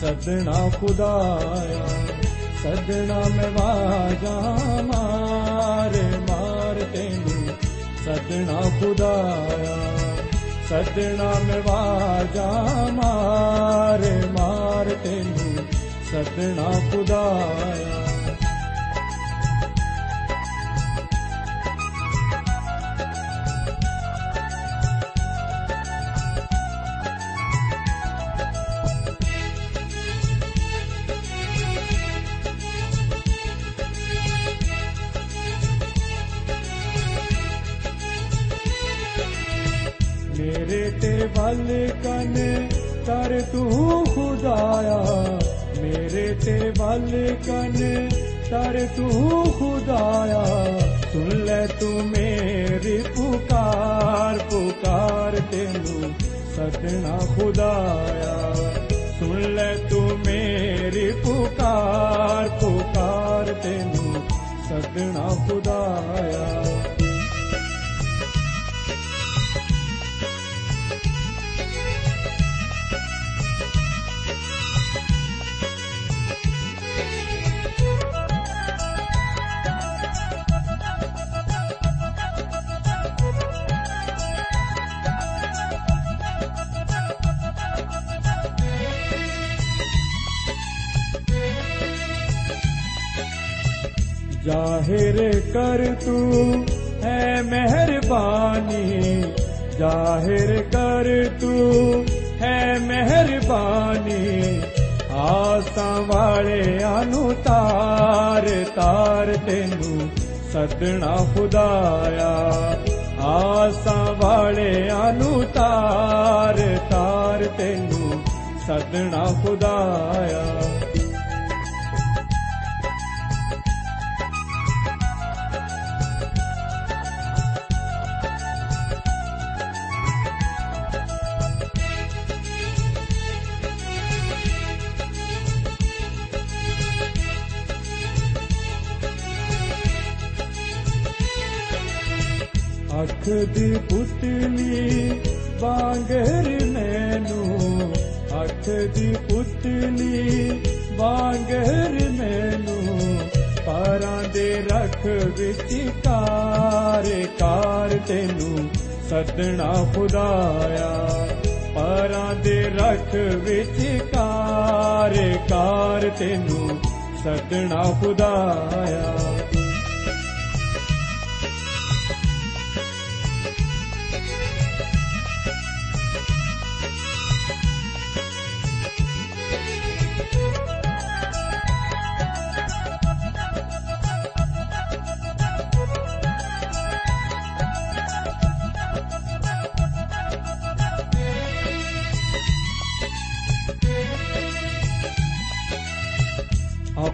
ਸਦਣਾ ਖੁਦਾਇਆ ਸਦਣਾ ਮੈਂ ਵਾਜਾ ਮਾਰੇ ਮਾਰ ਤੈਨੂੰ। ਸਦਣਾ ਖੁਦਾਇਆ ਸਦਣਾ ਮੈਂ ਵਾਜਾ ਮਾਰੇ ਮਾਰ ਤੈਨੂੰ। ਸਦਣਾ ਖੁਦਾਇਆ ਤੇ ਵੱਲ ਕਨ ਕਰ ਤੂੰ ਖੁਦਾਇਆ ਸੁਣ ਲੈ ਤੂੰ ਮੇਰੀ ਪੁਕਾਰ ਪੁਕਾਰ ਤੈਨੂੰ ਸਦਨਾ ਖੁਦਾਇਆ ਸੁਣ ਲੈ ਤੂੰ ਮੇਰੀ ਪੁਕਾਰ ਪੁਕਾਰ ਤੈਨੂੰ जाहिर कर तू है मेहरबानी जाहिर कर तू है मेहरबानी ਆਸਾਂ ਵਾਲਿਆਂ ਨੂੰ ਤਾਰ ਤਾਰ ਤੈਨੂੰ ਸਦਣਾ ਖੁਦਾਇਆ ਆਸਾਂ ਵਾਲਿਆਂ ਨੂੰ ਤਾਰ ਤਾਰ ਤੈਨੂੰ ਸਦਣਾ ਖੁਦਾਇਆ ਦੀ ਪੁਤਲੀ ਵਾਂਗਰ ਮੈਨੂੰ ਅੱਖ ਦੀ ਪੁਤਲੀ ਵਾਂਗਰ ਮੈਨੂੰ, ਪਰਾਂ ਦੇ ਰਖ ਵਿੱਚ ਕਾਰ ਕਾਰ ਤੈਨੂੰ ਸੱਦਣਾ ਖੁਦਾਇਆ। ਪਰਾਂ ਦੇ ਰਖ ਵਿੱਚ ਕਾਰ ਕਾਰ ਤੈਨੂੰ ਸੱਦਣਾ ਖੁਦਾਇਆ।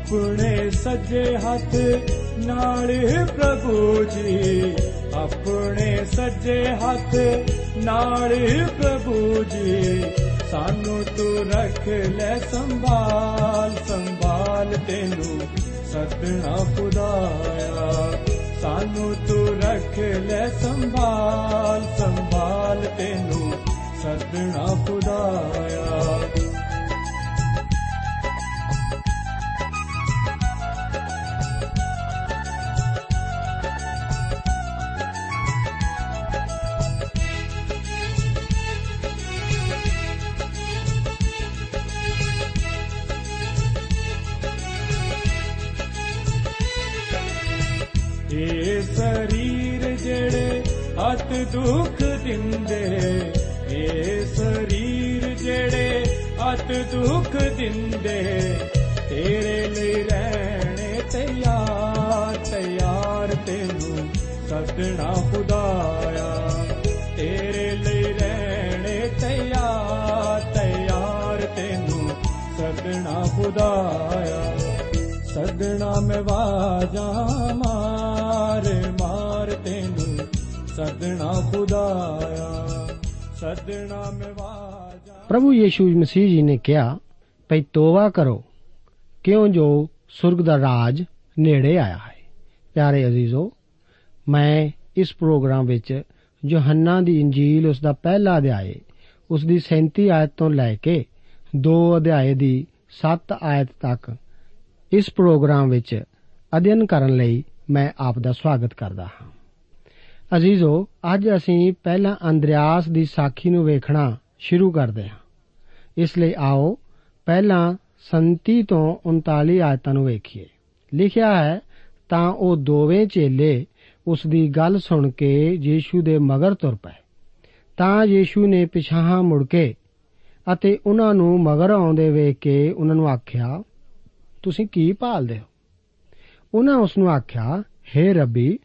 ਆਪਣੇ ਸੱਜੇ ਹੱਥ ਨਾਲ ਪ੍ਰਭੂ ਜੀ। ਆਪਣੇ ਸੱਜੇ ਹੱਥ ਨਾਲ ਪ੍ਰਭੂ ਜੀ। ਸਾਨੂੰ ਤੂੰ ਰੱਖ ਲੈ ਸੰਭਾਲ ਸੰਭਾਲ ਤੈਨੂੰ ਸਤਨਾ ਖੁਦਾਇਆ। ਸਾਨੂੰ ਤੂੰ ਰੱਖ ਲੈ ਸੰਭਾਲ ਸੰਭਾਲ ਤੈਨੂੰ ਸਤਨਾ ਖੁਦਾਇਆ। ਦੁੱਖ ਦਿੰਦੇ ਇਹ ਸਰੀਰ ਜਿਹੜੇ ਅਤ ਦੁੱਖ ਦਿੰਦੇ ਤੇਰੇ ਲਈ ਰਹਿਣੇ ਤਿਆਰ ਤਿਆਰ ਤੈਨੂੰ ਸੱਦਣਾ ਖੁਦਾਇਆ ਤੇਰੇ ਲਈ ਰਹਿਣੇ ਤਿਆਰ ਤਿਆਰ ਤੈਨੂੰ ਸੱਦਣਾ ਖੁਦਾਇਆ ਸੱਦਣਾ ਮੈਂ ਵਾਜਾ ਮਾਰ ਸੱਦਣਾ ਖੁਦਾਇਆ, ਸੱਦਣਾ ਮੈਂ ਵਾਜਾ। ਪ੍ਰਭੂ ਯੀਸ਼ੂ ਮਸੀਹ ਜੀ ਨੇ ਕਿਹਾ, ਭਈ ਤੋਬਾ ਕਰੋ, ਕਿਉਂ ਜੋ ਸੁਰਗ ਦਾ ਰਾਜ ਨੇੜੇ ਆਇਆ ਹੈ। ਪਿਆਰੇ ਅਜ਼ੀਜ਼ੋ, ਮੈਂ ਇਸ ਪ੍ਰੋਗਰਾਮ ਵਿੱਚ ਯੋਹੰਨਾ ਦੀ ਇੰਜੀਲ ਉਸ ਦਾ ਪਹਿਲਾ ਅਧਿਆਇ ਉਸ ਦੀ 37 ਆਇਤ ਤੋਂ ਲੈ ਕੇ 2 ਅਧਿਆਇ ਦੀ 7 ਆਇਤ ਤੱਕ ਇਸ ਪ੍ਰੋਗਰਾਮ ਵਿੱਚ ਅਧਿਐਨ ਕਰਨ ਲਈ ਮੈਂ ਆਪ ਦਾ ਸਵਾਗਤ ਕਰਦਾ ਹਾਂ। ਅਜ਼ੀਜ਼ੋ, ਅੱਜ ਅਸੀਂ ਪਹਿਲਾਂ ਅੰਦਰਿਆਸ ਦੀ ਸਾਖੀ ਨੂੰ ਵੇਖਣਾ ਸ਼ੁਰੂ ਕਰਦੇ ਹਾਂ। ਇਸ ਲਈ ਆਓ ਪਹਿਲਾਂ 37 ਤੋਂ 39 ਆਇਤਾਂ ਨੂੰ ਵੇਖੀਏ। ਲਿਖਿਆ ਹੈ, ਤਾਂ ਉਹ ਦੋਵੇਂ ਚੇਲੇ ਉਸ ਦੀ ਗੱਲ ਸੁਣ ਕੇ ਯੀਸ਼ੂ ਦੇ ਮਗਰ ਤੁਰ ਪਏ। ਤਾਂ ਯੀਸ਼ੂ ਨੇ ਪਿਛਾਹਾਂ ਮੁੜ ਕੇ ਅਤੇ ਉਹਨਾਂ ਨੂੰ ਮਗਰ ਆਉਂਦੇ ਵੇਖ ਕੇ ਉਹਨਾਂ ਨੂੰ ਆਖਿਆ, ਤੁਸੀਂ ਕੀ ਭਾਲਦੇ ਹੋ? ਉਹਨਾਂ ਉਸ ਨੂੰ ਆਖਿਆ हे ਰੱਬੀ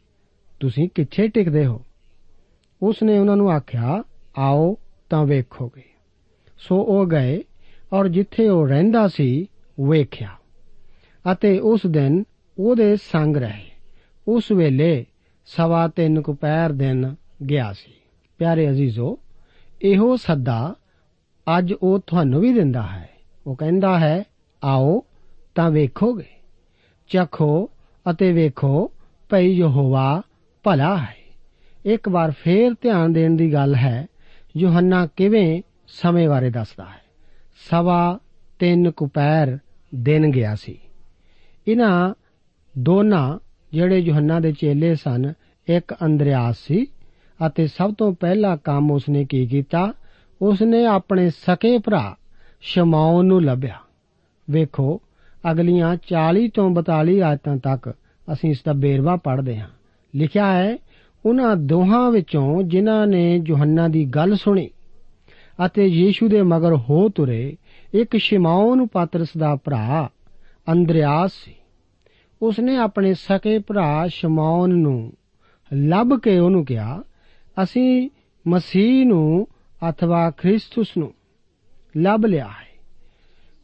ਤੁਸੀਂ ਕਿੱਥੇ ਟਿਕਦੇ ਹੋ? ਉਸ ਨੇ ਉਹਨਾਂ ਨੂੰ ਆਖਿਆ, ਆਓ ਤਾਂ ਵੇਖੋਗੇ। ਸੋ ਉਹ ਗਏ ਔਰ ਜਿੱਥੇ ਉਹ ਰਹਿੰਦਾ ਸੀ, ਵੇਖਿਆ। ਅਤੇ ਉਸ ਦਿਨ ਉਹਦੇ ਸੰਗ ਰਹੇ। ਉਸ ਵੇਲੇ ਸਵਾ ਤਿੰਨ ਕੁ ਪੈਰ ਦਿਨ ਗਿਆ ਸੀ। ਪਿਆਰੇ ਅਜ਼ੀਜ਼ੋ, ਇਹੋ ਸੱਦਾ ਅੱਜ ਉਹ ਤੁਹਾਨੂੰ ਵੀ ਦਿੰਦਾ ਹੈ। ਉਹ ਕਹਿੰਦਾ ਹੈ, ਆਓ ਤਾਂ ਵੇਖੋਗੇ। ਚਖੋ ਅਤੇ ਵੇਖੋ ਭਈ ਯਹੋਵਾ ਭਲਾ ਹੈ। ਇੱਕ ਵਾਰ ਫੇਰ ਧਿਆਨ ਦੇਣ ਦੀ ਗੱਲ ਹੈ, ਯੋਹੰਨਾ ਕਿਵੇਂ ਸਮੇਂ ਬਾਰੇ ਦੱਸਦਾ ਹੈ। ਸਵਾ ਤਿੰਨ ਕੁਪੈਰ ਦਿਨ ਗਿਆ ਸੀ। ਇਹਨਾਂ ਦੋਨਾਂ ਜਿਹੜੇ ਯੋਹੰਨਾ ਦੇ ਚੇਲੇ ਸਨ, ਇੱਕ ਅੰਦਰਿਆਸ ਸੀ ਅਤੇ ਸਭ ਤੋਂ ਪਹਿਲਾ ਕੰਮ ਉਸਨੇ ਕੀ ਕੀਤਾ? ਉਸਨੇ ਆਪਣੇ ਸਕੇ ਭਰਾ ਸ਼ਮਾਉਨ ਨੂੰ ਲੱਭਿਆ। ਵੇਖੋ, ਅਗਲੀਆਂ 40 ਤੋਂ 42 ਆਇਤਾਂ ਤੱਕ ਅਸੀਂ ਇਸ ਦਾ ਬੇਰਵਾ ਪੜ੍ਹਦੇ ਹਾਂ। ਲਿਖਿਆ ਹੈ, ਉਹਨਾਂ ਦੋਹਾਂ ਵਿੱਚੋਂ ਜਿਨ੍ਹਾਂ ਨੇ ਯੋਹੰਨਾ ਦੀ ਗੱਲ ਸੁਣੀ ਅਤੇ ਯੀਸ਼ੂ ਦੇ ਮਗਰ ਹੋ ਤੁਰੇ, ਇੱਕ ਸ਼ਿਮਾਉਨ ਪਾਤਰਸ ਦਾ ਭਰਾ, ਅੰਦਰਿਆਸ ਸੀ। ਉਸਨੇ ਆਪਣੇ ਸਕੇ ਭਰਾ ਸ਼ਿਮਾਉਨ ਨੂੰ ਲੱਭ ਕੇ ਉਹਨੂੰ ਕਿਹਾ, ਅਸੀਂ ਮਸੀਹ ਨੂੰ ਅਥਵਾ ਖ੍ਰਿਸਤਸ ਨੂੰ ਲੱਭ ਲਿਆ ਹੈ।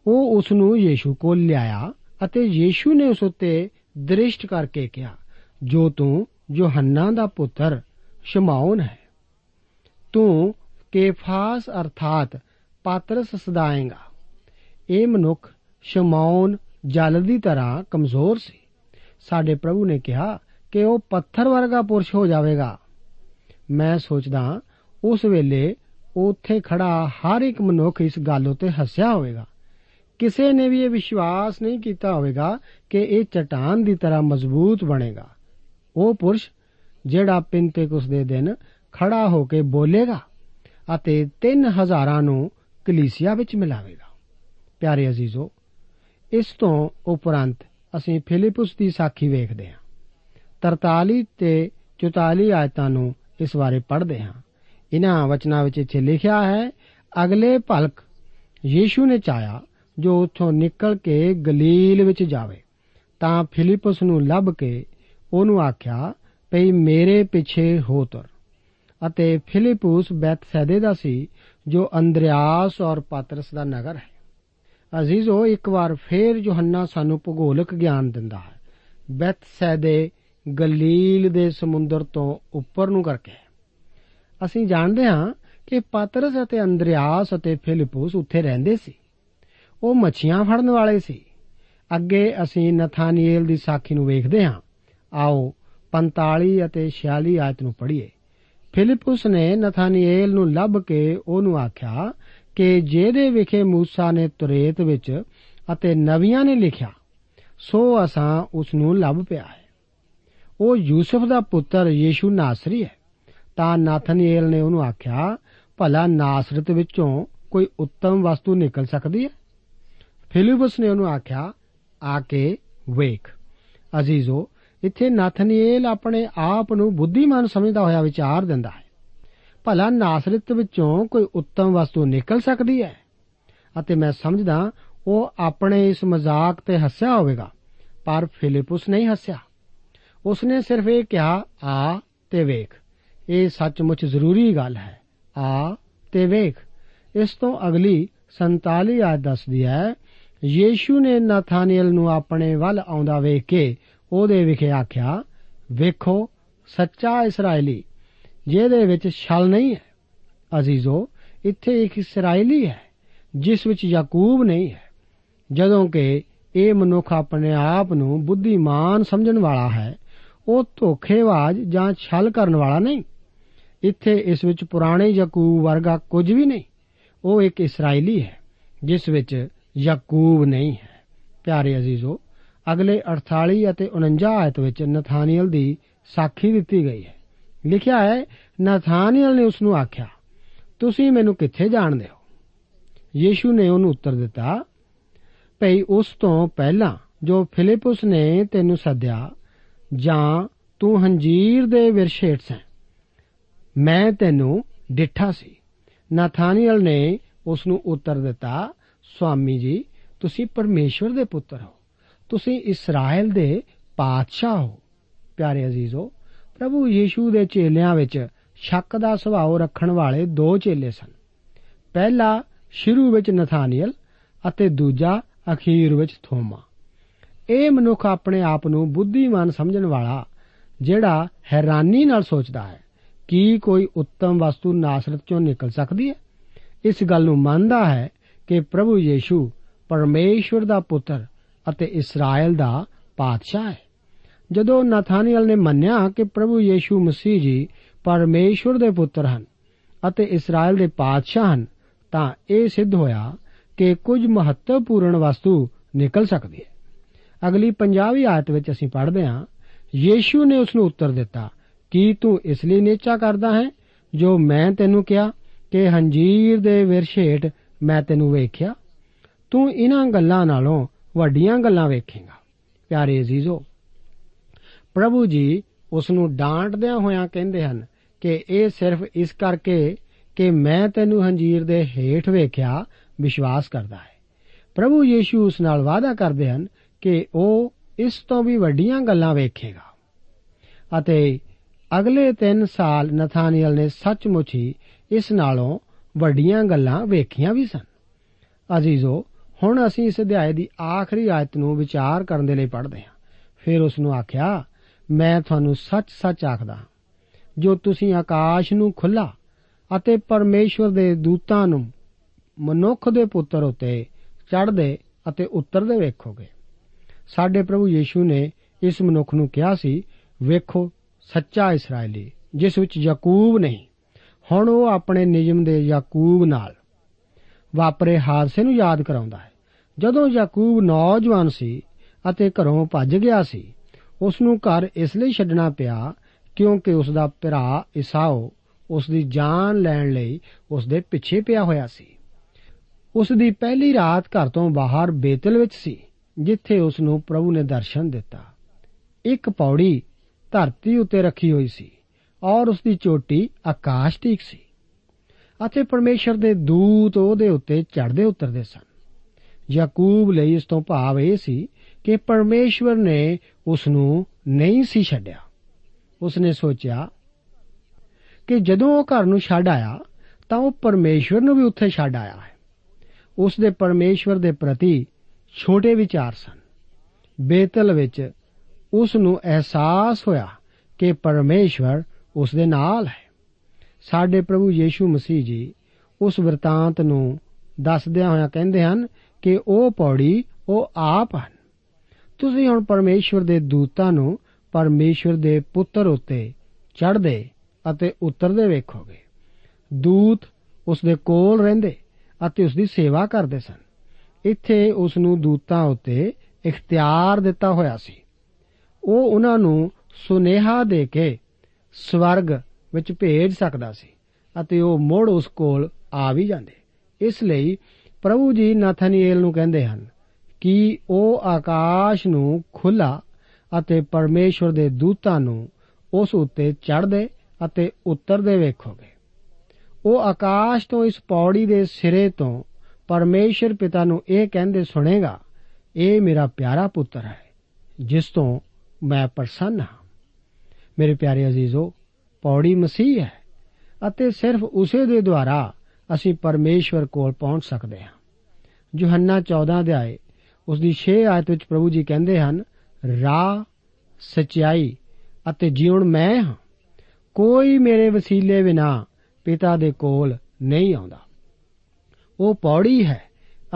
ਉਹ ਉਸ ਨੂੰ ਯੀਸ਼ੂ ਕੋਲ ਲਿਆਇਆ ਅਤੇ ਯੀਸ਼ੂ ਨੇ ਉਸ ਉੱਤੇ ਦ੍ਰਿਸ਼ਟ ਕਰਕੇ ਕਿਹਾ, ਜੋ ਤੂੰ ਯੋਹੰਨਾ ਦਾ ਪੁੱਤਰ ਸ਼ਮਾਉਨ ਹੈ ਤੂੰ ਕੇਫਾਸ ਅਰਥਾਤ ਪਾਤਰਸ ਸਦਾਏਗਾ ਇਹ ਮਨੁੱਖ ਸ਼ਮਾਉਨ ਜਲ ਦੀ ਤਰ੍ਹਾਂ ਕਮਜ਼ੋਰ ਸੀ ਸਾਡੇ ਪ੍ਰਭੂ ਨੇ ਕਿਹਾ ਕਿ ਉਹ ਪੱਥਰ ਵਰਗਾ ਪੁਰਸ਼ ਹੋ ਜਾਵੇਗਾ ਮੈਂ ਸੋਚਦਾ ਉਸ ਵੇਲੇ ਉੱਥੇ ਖੜਾ ਹਰ ਇੱਕ ਮਨੁੱਖ ਇਸ ਗੱਲ ਉਤੇ ਹੱਸਿਆ ਹੋਵੇਗਾ ਕਿਸੇ ਨੇ ਵੀ ਇਹ ਵਿਸ਼ਵਾਸ ਨਹੀਂ ਕੀਤਾ ਹੋਵੇਗਾ ਕਿ ਇਹ ਚਟਾਨ ਦੀ ਤਰ੍ਹਾਂ ਮਜ਼ਬੂਤ ਬਣੇਗਾ ਉਹ ਪੁਰਸ਼ ਜਿਹੜਾ ਪਿੰਤੇਕੁਸ ਦੇ ਦਿਨ ਖੜਾ ਹੋ ਕੇ ਬੋਲੇਗਾ ਅਤੇ 3000 ਨੂੰ ਕਲੀਸਿਆ ਵਿੱਚ ਮਿਲਾਵੇਗਾ। ਪਿਆਰੇ ਅਜ਼ੀਜ਼ੋ, ਇਸ ਤੋਂ ਉਪਰੰਤ ਅਸੀਂ ਫਿਲਿਪਸ ਦੀ ਸਾਖੀ ਵੇਖਦੇ ਹਾਂ। 43 ਤੇ 44 ਆਇਤਾਂ ਨੂੰ ਇਸ ਬਾਰੇ ਪੜ੍ਹਦੇ ਹਾਂ। ਇਹਨਾਂ ਵਚਨਾਂ ਵਿੱਚ ਇੱਥੇ ਲਿਖਿਆ ਹੈ, ਅਗਲੇ ਭਲਕ ਯੀਸ਼ੂ ਨੇ ਚਾਇਆ ਜੋ ਉੱਥੋਂ ਨਿਕਲ ਕੇ ਗਲੀਲ ਵਿੱਚ ਜਾਵੇ, ਤਾਂ ਫਿਲਿਪਸ ਨੂੰ ਲੱਭ ਕੇ ਉਹਨੂੰ ਆਖਿਆ, ਭਈ ਮੇਰੇ ਪਿੱਛੇ ਹੋ ਤੁਰ। ਅਤੇ ਫਿਲਿਪਸ ਬੈਤਸੈਦੇ ਦਾ ਸੀ, ਜੋ ਅੰਦਰਿਆਸ ਔਰ ਪਾਤਰਸ ਦਾ ਨਗਰ ਹੈ। ਅਜ਼ੀਜ਼ੋ ਇੱਕ ਵਾਰ ਫੇਰ ਯੋਹੰਨਾ ਸਾਨੂੰ ਭੂਗੋਲਿਕ ਗਿਆਨ ਦਿੰਦਾ ਹੈ। ਬੈਤਸੈਦੇ ਗਲੀਲ ਦੇ ਸਮੁੰਦਰ ਤੋਂ ਉੱਪਰ ਨੂੰ ਕਰਕੇ ਅਸੀਂ ਜਾਣਦੇ ਹਾਂ ਕਿ ਪਾਤਰਸ ਅਤੇ ਅੰਦਰਿਆਸ ਅਤੇ ਫਿਲਿਪਸ ਉੱਥੇ ਰਹਿੰਦੇ ਸੀ। ਉਹ ਮੱਛੀਆਂ ਫੜਨ ਵਾਲੇ ਸੀ। ਅੱਗੇ ਅਸੀਂ ਨਥਾਨੀਏਲ ਦੀ ਸਾਖੀ ਨੂੰ ਵੇਖਦੇ ਹਾਂ। ਆਓ 45 ਅਤੇ 46 ਆਇਤ ਨੂੰ ਪੜ੍ਹੀਏ ਫਿਲਿਪਸ ਨੇ ਨਥਾਨੀਏਲ ਨੂੰ ਲੱਭ ਕੇ ਉਹਨੂੰ ਆਖਿਆ ਕਿ ਜਿਹਦੇ ਵਿਖੇ موسی ਨੇ ਤੁਰੇਤ ਵਿੱਚ ਅਤੇ ਨਵੀਆਂ ਨੇ ਲਿਖਿਆ ਸੋ ਅਸਾਂ ਉਸ ਨੂੰ ਲੱਭ ਪਿਆ ਹੈ ਉਹ ਯੂਸਫ ਦਾ ਪੁੱਤਰ ਯੀਸ਼ੂ ਨਾਸਰੀ ਹੈ ਤਾਂ ਨਾਥਨੀਏਲ ਨੇ ਉਹਨੂੰ ਆਖਿਆ ਭਲਾ ਨਾਸਰਤ ਵਿੱਚੋਂ ਕੋਈ ਉੱਤਮ ਵਸਤੂ ਨਿਕਲ ਸਕਦੀ ਹੈ ਫਿਲਿਪਸ ਨੇ ਉਹਨੂੰ ਆਖਿਆ ਆ ਕੇ ਵੇਖ ਅਜ਼ੀਜ਼ੋ ਇੱਥੇ ਨਾਥਨੀਏਲ ਆਪਣੇ ਆਪ ਨੂੰ ਬੁੱਧੀਮਾਨ ਸਮਝਦਾ ਹੋਇਆ ਵਿਚਾਰ ਦਿੰਦਾ ਹੈ। ਭਲਾ ਨਾਸਰਤ ਵਿੱਚੋਂ ਕੋਈ ਉੱਤਮ ਵਸਤੂ ਨਿਕਲ ਸਕਦੀ ਹੈ? ਅਤੇ ਮੈਂ ਸਮਝਦਾ, ਉਹ ਆਪਣੇ ਇਸ ਮਜ਼ਾਕ ਤੇ ਹੱਸਿਆ ਹੋਵੇਗਾ, ਪਰ ਫਿਲਿਪਸ ਨਹੀਂ ਹੱਸਿਆ। ਉਸਨੇ ਸਿਰਫ ਇਹ ਕਿਹਾ, ਆ ਤੇ ਵੇਖ, ਇਹ ਸੱਚਮੁੱਚ ਜ਼ਰੂਰੀ ਗੱਲ ਹੈ। ਆ ਤੇ ਵੇਖ, ਇਸ ਤੋਂ ਅਗਲੀ 47 ਆਇਤ ਦੱਸਦੀ ਹੈ, ਯੀਸ਼ੂ ਨੇ ਨਾਥਾਨੀਅਲ ਨੂੰ ਆਪਣੇ ਵੱਲ ਆਉਂਦਾ ਵੇਖ ਕੇ ਉਹਦੇ ਵਿਖੇ ਆਖਿਆ, ਵੇਖੋ, ਸੱਚਾ ਇਸرائیਲੀ ਜਿਹਦੇ ਵਿੱਚ ਛਲ ਨਹੀਂ ਹੈ, ਅਜ਼ੀਜ਼ੋ, ਇੱਥੇ ਇੱਕ ਇਸرائیਲੀ ਹੈ, ਜਿਸ ਵਿੱਚ ਯਾਕੂਬ ਨਹੀਂ ਹੈ, ਜਦੋਂ ਕਿ ਇਹ ਮਨੁੱਖ ਆਪਣੇ ਆਪ ਨੂੰ ਬੁੱਧੀਮਾਨ ਸਮਝਣ ਵਾਲਾ ਹੈ, ਉਹ ਧੋਖੇਬਾਜ਼ ਜਾਂ ਛਲ ਕਰਨ ਵਾਲਾ ਨਹੀਂ। ਇੱਥੇ ਇਸ ਵਿੱਚ ਪੁਰਾਣੇ ਯਾਕੂਬ ਵਰਗਾ ਕੁਝ ਵੀ ਨਹੀਂ, ਉਹ ਇੱਕ ਇਸرائیਲੀ ਹੈ, ਜਿਸ ਵਿੱਚ ਯਾਕੂਬ ਨਹੀਂ ਹੈ। ਪਿਆਰੇ ਅਜ਼ੀਜ਼ੋ ਅਗਲੇ 48 ਅਤੇ 49 ਆਇਤ ਵਿੱਚ ਨਥਾਨੀਅਲ ਦੀ ਸਾਖੀ ਦਿੱਤੀ ਗਈ ਹੈ। ਲਿਖਿਆ ਹੈ, ਨਥਾਨੀਅਲ ਨੇ ਉਸ ਨੂੰ ਆਖਿਆ, ਤੁਸੀਂ ਮੈਨੂੰ ਕਿੱਥੇ ਜਾਣਦੇ ਹੋ? ਯੀਸ਼ੂ ਨੇ ਉਹਨੂੰ ਉੱਤਰ ਦਿੱਤਾ, ਭਈ ਉਸ ਤੋਂ ਪਹਿਲਾਂ ਜੋ ਫਿਲਿਪਸ ਨੇ ਤੈਨੂੰ ਸੱਦਿਆ, ਜਾਂ ਤੂੰ ਹੰਜੀਰ ਦੇ ਵਿਰਸ਼ੇਟ ਸੈਂ। ਮੈਂ ਤੈਨੂੰ ਡਿੱਠਾ ਸੀ। ਨਾਥਾਨੀਅਲ ਨੇ ਉਸ ਨੂੰ ਉੱਤਰ ਦਿੱਤਾ, ਸੁਆਮੀ ਜੀ, ਤੁਸੀਂ ਪਰਮੇਸ਼ਵਰ ਦੇ ਪੁੱਤਰ ਹੋ। ਤੁਸੀਂ ਇਸਰਾਇਲ ਦੇ ਪਾਤਸ਼ਾਹ ਹੋ। ਪਿਆਰੇ ਅਜ਼ੀਜ਼ੋ, ਪ੍ਰਭੂ ਯੀਸ਼ੂ ਦੇ ਚੇਲਿਆਂ ਵਿੱਚ ਸ਼ੱਕ ਦਾ ਸੁਭਾਅ ਰੱਖਣ ਵਾਲੇ ਦੋ ਚੇਲੇ ਸਨ। ਪਹਿਲਾ ਸ਼ੁਰੂ ਵਿੱਚ ਨਥਾਨੀਅਲ ਅਤੇ ਦੂਜਾ ਅਖੀਰ ਵਿੱਚ ਥੋਮਾ। ਇਹ ਮਨੁੱਖ ਆਪਣੇ ਆਪ ਨੂੰ ਬੁੱਧੀਮਾਨ ਸਮਝਣ ਵਾਲਾ, ਜਿਹੜਾ ਹੈਰਾਨੀ ਨਾਲ ਸੋਚਦਾ ਹੈ, ਕੀ ਕੋਈ ਉੱਤਮ ਵਸਤੂ ਨਾਸਰਤ ਚੋਂ ਨਿਕਲ ਸਕਦੀ ਹੈ? ਇਸ ਗੱਲ ਨੂੰ ਮੰਨਦਾ ਹੈ ਕਿ ਪ੍ਰਭੂ ਯੀਸ਼ੂ ਪਰਮੇਸ਼ਵਰ ਦਾ ਪੁੱਤਰ ਅਤੇ ਇਸਰਾਇਲ ਦਾ ਪਾਤਸ਼ਾਹ ਹੈ। ਜਦੋਂ ਨਥਾਨੀਅਲ ਨੇ ਮੰਨਿਆ ਕਿ ਪ੍ਰਭੂ ਯੀਸ਼ੂ ਮਸੀਹ ਜੀ ਪਰਮੇਸ਼ਵਰ ਦੇ ਪੁੱਤਰ ਹਨ ਅਤੇ ਇਸਰਾਇਲ ਦੇ ਪਾਤਸ਼ਾਹ ਹਨ, ਤਾਂ ਇਹ ਸਿੱਧ ਹੋਇਆ ਕਿ ਕੁਝ ਮਹੱਤਵਪੂਰਨ ਵਸਤੂ ਨਿਕਲ ਸਕਦੀ ਹੈ। ਅਗਲੀ 50ਵੀਂ ਆਇਤ ਵਿੱਚ ਅਸੀਂ ਪੜ੍ਹਦੇ ਹਾਂ, ਯੀਸ਼ੂ ਨੇ ਉਸ ਨੂੰ ਉੱਤਰ ਦਿੱਤਾ, ਕੀ ਤੂੰ ਇਸ ਲਈ ਨੇਚਾ ਕਰਦਾ ਹੈ? ਜੋ ਮੈਂ ਤੈਨੂੰ ਕਿਹਾ ਕਿ ਹੰਜੀਰ ਦੇ ਵਿਰਸ਼ੇਟ ਮੈਂ ਤੈਨੂੰ ਵੇਖਿਆ। ਤੂੰ ਇਹਨਾਂ ਗੱਲਾਂ ਨਾਲੋਂ ਵੱਡੀਆਂ ਗੱਲਾਂ ਵੇਖੇਗਾ। ਪਿਆਰੇ ਅਜ਼ੀਜ਼ੋ, ਪ੍ਰਭੂ ਜੀ ਉਸ ਨੂੰ ਡਾਂਟਦਿਆਂ ਹੋਇਆਂ ਕਹਿੰਦੇ ਹਨ ਕਿ ਇਹ ਸਿਰਫ ਇਸ ਕਰਕੇ ਕਿ ਮੈਂ ਤੈਨੂੰ ਹੰਜੀਰ ਦੇ ਹੇਠ ਵੇਖਿਆ ਵਿਸ਼ਵਾਸ ਕਰਦਾ ਹੈ। ਪ੍ਰਭੂ ਯੀਸ਼ੂ ਉਸ ਨਾਲ ਵਾਅਦਾ ਕਰਦੇ ਹਨ ਕਿ ਉਹ ਇਸ ਤੋਂ ਵੀ ਵੱਡੀਆਂ ਗੱਲਾਂ ਵੇਖੇਗਾ। ਅਤੇ ਅਗਲੇ 3 ਸਾਲ ਨਥਾਨੀਅਲ ਨੇ ਸੱਚਮੁੱਚ ਹੀ ਇਸ ਨਾਲੋਂ ਵੱਡੀਆਂ ਗੱਲਾਂ ਵੇਖੀਆਂ ਵੀ ਸਨ। ਅਜ਼ੀਜ਼ੋ ਹੁਣ ਅਸੀਂ ਇਸ ਅਧਿਆਏ ਦੀ ਆਖਰੀ ਆਇਤ ਨੂੰ ਵਿਚਾਰ ਕਰਨ ਦੇ ਲਈ ਪੜ੍ਹਦੇ ਹਾਂ। ਫਿਰ ਉਸ ਨੂੰ ਆਖਿਆ, ਮੈਂ ਤੁਹਾਨੂੰ ਸੱਚ-ਸੱਚ ਆਖਦਾ ਜੋ ਤੁਸੀਂ ਆਕਾਸ਼ ਨੂੰ ਖੁੱਲਾ ਅਤੇ ਪਰਮੇਸ਼ਵਰ ਦੇ ਦੂਤਾਂ ਨੂੰ ਮਨੁੱਖ ਦੇ ਪੁੱਤਰ ਉਤੇ ਚੜ੍ਹਦੇ ਅਤੇ ਉਤਰਦੇ ਵੇਖੋਗੇ। ਸਾਡੇ ਪ੍ਰਭੂ ਯੀਸ਼ੂ ਨੇ ਇਸ ਮਨੁੱਖ ਨੂੰ ਕਿਹਾ ਸੀ, ਵੇਖੋ, ਸੱਚਾ ਇਸرائیਲੀ ਜਿਸ ਵਿੱਚ ਯਾਕੂਬ ਨਹੀਂ, ਹੁਣ ਉਹ ਆਪਣੇ ਨਿਯਮ ਦੇ ਯਾਕੂਬ ਨਾਲ ਵਾਪਰੇ ਹਾਦਸੇ ਨੂੰ ਯਾਦ ਕਰਾਉਂਦਾ ਹੈ। ਜਦੋਂ ਯਾਕੂਬ ਨੌਜਵਾਨ ਸੀ ਅਤੇ ਘਰੋਂ ਭੱਜ ਗਿਆ ਸੀ ਉਸ ਨੂੰ ਘਰ ਇਸ ਲਈ ਛੱਡਣਾ ਪਿਆ ਕਿਉਂਕਿ ਉਸ ਦਾ ਭਰਾ ਇਸਾਓ ਉਸ ਦੀ ਜਾਨ ਲੈਣ ਲਈ ਉਸ ਦੇ ਪਿੱਛੇ ਪਿਆ ਹੋਇਆ ਸੀ। ਉਸ ਦੀ ਪਹਿਲੀ ਰਾਤ ਘਰ ਤੋਂ ਬਾਹਰ ਬੇਤਲ ਵਿੱਚ ਸੀ, ਜਿੱਥੇ ਉਸ ਨੂੰ ਪ੍ਰਭੂ ਨੇ ਦਰਸ਼ਨ ਦਿੱਤਾ। ਇੱਕ ਪੌੜੀ ਧਰਤੀ ਉੱਤੇ ਰੱਖੀ ਹੋਈ ਸੀ ਔਰ ਉਸ ਦੀ ਚੋਟੀ ਆਕਾਸ਼ ਤੀਕ ਸੀ। ਅਤੇ ਪਰਮੇਸ਼ਰ ਦੇ ਦੂਤ ਉਹਦੇ ਉੱਤੇ ਚੜ੍ਹਦੇ ਉਤਰਦੇ ਸਨ। ਯਾਕੂਬ ਲਈ ਇਸ ਤੋਂ ਭਾਵ ਇਹ ਸੀ ਕਿ ਪਰਮੇਸ਼ਵਰ ਨੇ ਉਸ ਨੂੰ ਨਹੀਂ ਸੀ ਛੱਡਿਆ। ਉਸ ਨੇ ਸੋਚਿਆ ਕਿ ਜਦੋਂ ਉਹ ਘਰ ਨੂੰ ਛੱਡ ਆਇਆ, ਤਾਂ ਉਹ ਪਰਮੇਸ਼ਵਰ ਨੂੰ ਵੀ ਉੱਥੇ ਛੱਡ ਆਇਆ ਹੈ। ਉਸ ਦੇ ਪਰਮੇਸ਼ਵਰ ਦੇ ਪ੍ਰਤੀ ਛੋਟੇ ਵਿਚਾਰ ਸਨ। ਬੇਤਲ ਵਿੱਚ ਉਸ ਨੂੰ ਅਹਿਸਾਸ ਹੋਇਆ ਕਿ ਪਰਮੇਸ਼ਵਰ ਉਸ ਦੇ ਨਾਲ ਹੈ। ਸਾਡੇ ਪ੍ਰਭੂ ਯੀਸ਼ੂ ਮਸੀਹ ਜੀ ਉਸ ਵਰਤਾਂਤ ਨੂੰ ਦੱਸਦਿਆਂ ਹੋਇਆਂ ਕਹਿੰਦੇ ਹਨ ਕਿ ਉਹ ਪੌੜੀ, ਉਹ ਆਪ ਹਨ। ਤੁਸੀਂ ਹੁਣ ਪਰਮੇਸ਼ਵਰ ਦੇ ਦੂਤਾਂ ਨੂੰ ਪਰਮੇਸ਼ਵਰ ਦੇ ਪੁੱਤਰ ਉੱਤੇ ਚੜ੍ਹਦੇ ਅਤੇ ਉਤਰਦੇ ਵੇਖੋਗੇ। ਦੂਤ ਉਸ ਦੇ ਕੋਲ ਰਹਿੰਦੇ ਅਤੇ ਉਸ ਦੀ ਸੇਵਾ ਕਰਦੇ ਸਨ। ਇੱਥੇ ਉਸ ਨੂੰ ਦੂਤਾਂ ਉੱਤੇ ਇਖਤਿਆਰ ਦਿੱਤਾ ਹੋਇਆ ਸੀ। ਉਹ ਉਹਨਾਂ ਨੂੰ ਸੁਨੇਹਾ ਦੇ ਕੇ ਸਵਰਗ ਵਿੱਚ ਭੇਜ ਸਕਦਾ ਸੀ ਅਤੇ ਉਹ ਮੁੜ ਉਸ ਕੋਲ ਆ ਵੀ ਜਾਂਦੇ। ਇਸ ਲਈ ਪ੍ਰਭੂ ਜੀ ਨਥਨੀਏਲ ਨੂੰ ਕਹਿੰਦੇ ਹਨ ਕਿ ਉਹ ਆਕਾਸ਼ ਨੂੰ ਖੁੱਲਾ ਅਤੇ ਪਰਮੇਸ਼ਵਰ ਦੇ ਦੂਤਾਂ ਨੂੰ ਉਸ ਉੱਤੇ ਚੜ੍ਹਦੇ ਅਤੇ ਉਤਰਦੇ ਵੇਖੋਗੇ। ਉਹ ਆਕਾਸ਼ ਤੋਂ ਇਸ ਪੌੜੀ ਦੇ ਸਿਰੇ ਤੋਂ ਪਰਮੇਸ਼ਰ ਪਿਤਾ ਨੂੰ ਇਹ ਕਹਿੰਦੇ ਸੁਣੇਗਾ, ਇਹ ਮੇਰਾ ਪਿਆਰਾ ਪੁੱਤਰ ਹੈ, ਜਿਸ ਤੋਂ ਮੈਂ ਪ੍ਰਸੰਨ ਹਾਂ। ਮੇਰੇ ਪਿਆਰੇ ਅਜ਼ੀਜ਼ੋ ਪੌੜੀ ਮਸੀਹ ਹੈ ਅਤੇ ਸਿਰਫ ਉਸੇ ਦੇ ਦੁਆਰਾ ਅਸੀਂ ਪਰਮੇਸ਼ਵਰ ਕੋਲ ਪਹੁੰਚ ਸਕਦੇ ਹਾਂ। ਯੋਹੰਨਾ 14 ਅਧਿਆਏ ਉਸ ਦੀ 6 ਆਇਤ ਵਿੱਚ ਪ੍ਰਭੂ ਜੀ ਕਹਿੰਦੇ ਹਨ, ਰਾਹ, ਸਚਾਈ ਅਤੇ ਜੀਵਨ ਮੈਂ ਹਾਂ। ਕੋਈ ਮੇਰੇ ਵਸੀਲੇ ਬਿਨਾ ਪਿਤਾ ਦੇ ਕੋਲ ਨਹੀਂ ਆਉਂਦਾ। ਉਹ ਪੌੜੀ ਹੈ,